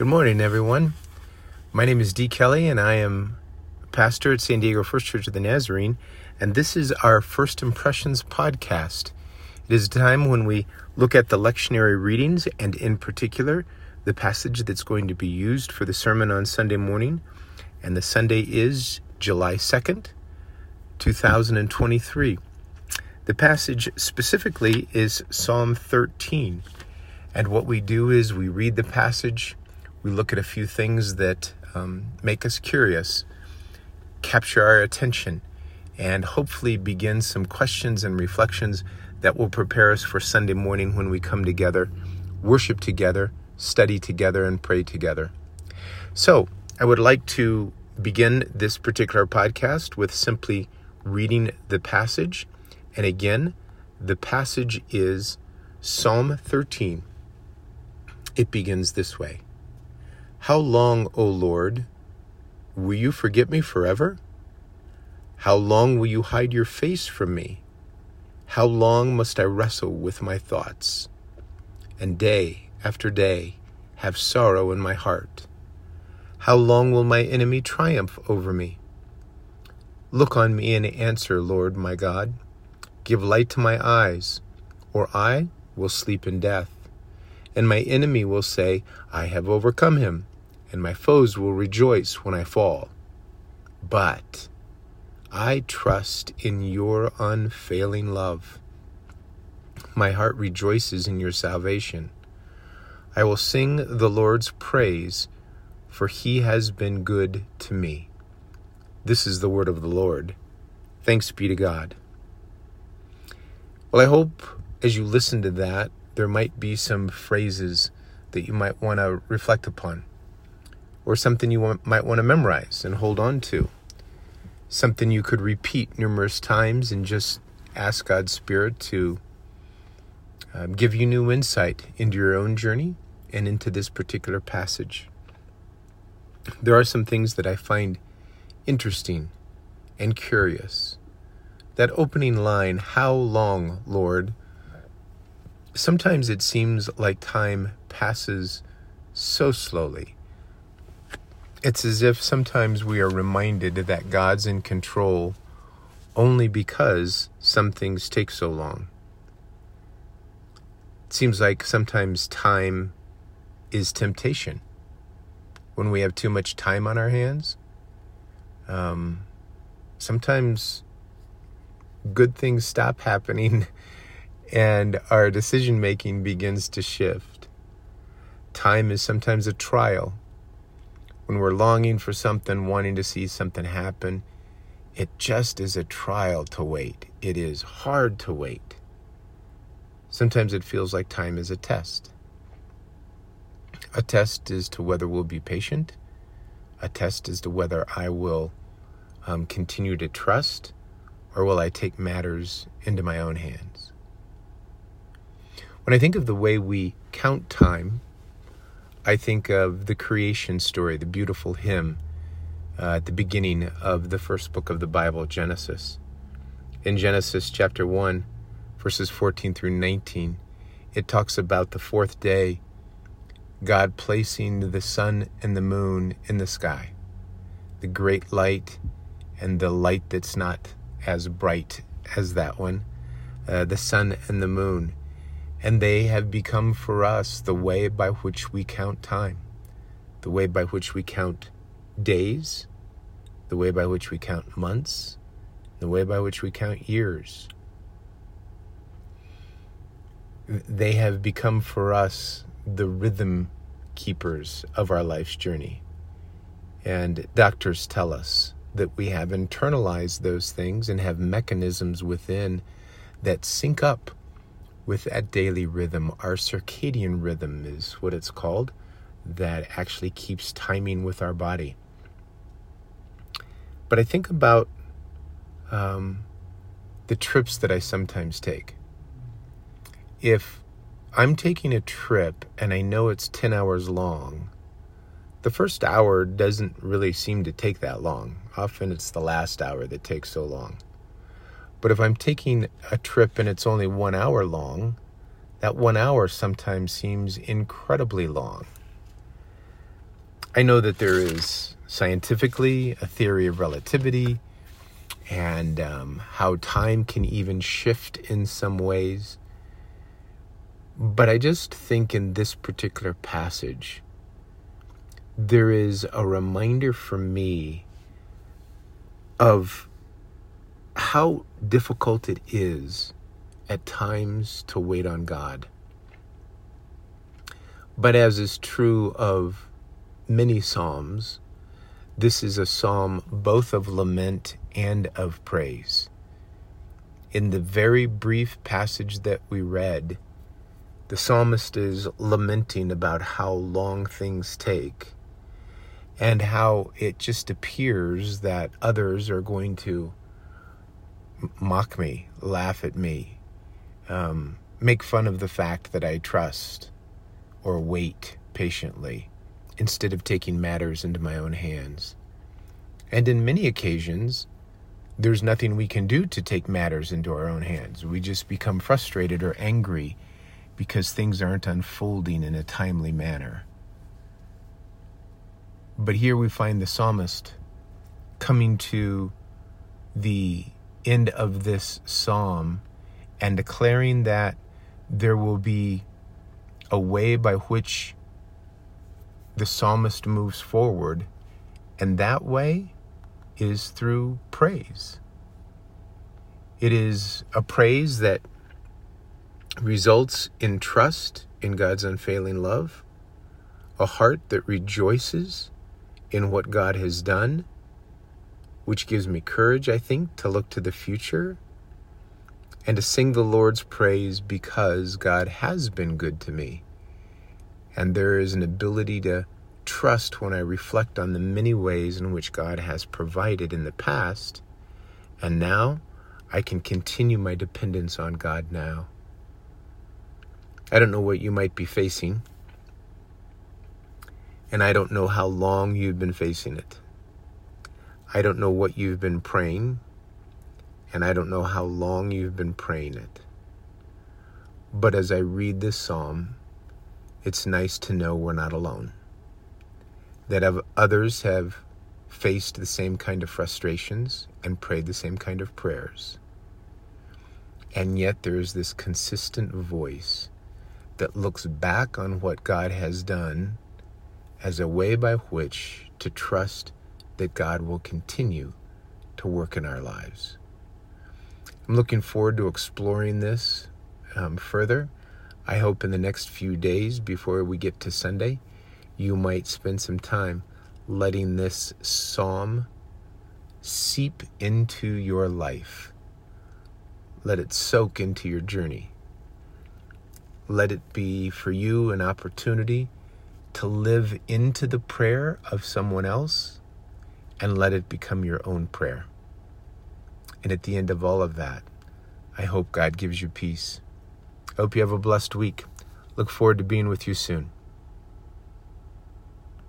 Good morning, everyone. My name is D. Kelly, and I am pastor at San Diego First Church of the Nazarene, and this is our First Impressions podcast. It is a time when we look at the lectionary readings, and in particular, the passage that's going to be used for the sermon on Sunday morning. And the Sunday is July 2nd, 2023. The passage specifically is Psalm 13. And what we do is we read the passage we look at a few things that um, make us curious, capture our attention, and hopefully begin some questions and reflections that will prepare us for Sunday morning when we come together, worship together, study together, and pray together. So, I would like to begin this particular podcast with simply reading the passage. And again, the passage is Psalm 13. It begins this way. How long, O Lord, will you forget me forever? How long will you hide your face from me? How long must I wrestle with my thoughts, and day after day have sorrow in my heart? How long will my enemy triumph over me? Look on me and answer, Lord my God. Give light to my eyes, or I will sleep in death. And my enemy will say, I have overcome him and my foes will rejoice when I fall. But I trust in your unfailing love. My heart rejoices in your salvation. I will sing the Lord's praise, for he has been good to me. This is the word of the Lord. Thanks be to God. Well, I hope as you listen to that, there might be some phrases that you might want to reflect upon or something you want, might want to memorize and hold on to. Something you could repeat numerous times and just ask God's Spirit to um, give you new insight into your own journey and into this particular passage. There are some things that I find interesting and curious. That opening line, How long, Lord? Sometimes it seems like time passes so slowly. It's as if sometimes we are reminded that God's in control only because some things take so long. It seems like sometimes time is temptation. When we have too much time on our hands, um, sometimes good things stop happening and our decision making begins to shift. Time is sometimes a trial when we're longing for something, wanting to see something happen, it just is a trial to wait. It is hard to wait. Sometimes it feels like time is a test. A test as to whether we'll be patient, a test as to whether I will um, continue to trust, or will I take matters into my own hands. When I think of the way we count time I think of the creation story, the beautiful hymn uh, at the beginning of the first book of the Bible, Genesis. In Genesis chapter 1, verses 14 through 19, it talks about the fourth day, God placing the sun and the moon in the sky, the great light and the light that's not as bright as that one, uh, the sun and the moon and they have become for us the way by which we count time, the way by which we count days, the way by which we count months, the way by which we count years. They have become for us the rhythm keepers of our life's journey. And doctors tell us that we have internalized those things and have mechanisms within that sync up with that daily rhythm. Our circadian rhythm is what it's called, that actually keeps timing with our body. But I think about um, the trips that I sometimes take. If I'm taking a trip and I know it's 10 hours long, the first hour doesn't really seem to take that long. Often it's the last hour that takes so long. But if I'm taking a trip and it's only one hour long, that one hour sometimes seems incredibly long. I know that there is scientifically a theory of relativity and um, how time can even shift in some ways. But I just think in this particular passage, there is a reminder for me of how difficult it is at times to wait on God. But as is true of many Psalms, this is a psalm both of lament and of praise. In the very brief passage that we read, the psalmist is lamenting about how long things take and how it just appears that others are going to mock me, laugh at me, um, make fun of the fact that I trust or wait patiently instead of taking matters into my own hands. And in many occasions, there's nothing we can do to take matters into our own hands. We just become frustrated or angry because things aren't unfolding in a timely manner. But here we find the psalmist coming to the end of this psalm and declaring that there will be a way by which the psalmist moves forward, and that way is through praise. It is a praise that results in trust in God's unfailing love, a heart that rejoices in what God has done, which gives me courage, I think, to look to the future and to sing the Lord's praise because God has been good to me. And there is an ability to trust when I reflect on the many ways in which God has provided in the past. And now I can continue my dependence on God now. I don't know what you might be facing and I don't know how long you've been facing it. I don't know what you've been praying, and I don't know how long you've been praying it. But as I read this psalm, it's nice to know we're not alone. That others have faced the same kind of frustrations and prayed the same kind of prayers. And yet there is this consistent voice that looks back on what God has done as a way by which to trust that God will continue to work in our lives. I'm looking forward to exploring this um, further. I hope in the next few days before we get to Sunday, you might spend some time letting this psalm seep into your life. Let it soak into your journey. Let it be for you an opportunity to live into the prayer of someone else and let it become your own prayer. And at the end of all of that, I hope God gives you peace. I hope you have a blessed week. Look forward to being with you soon.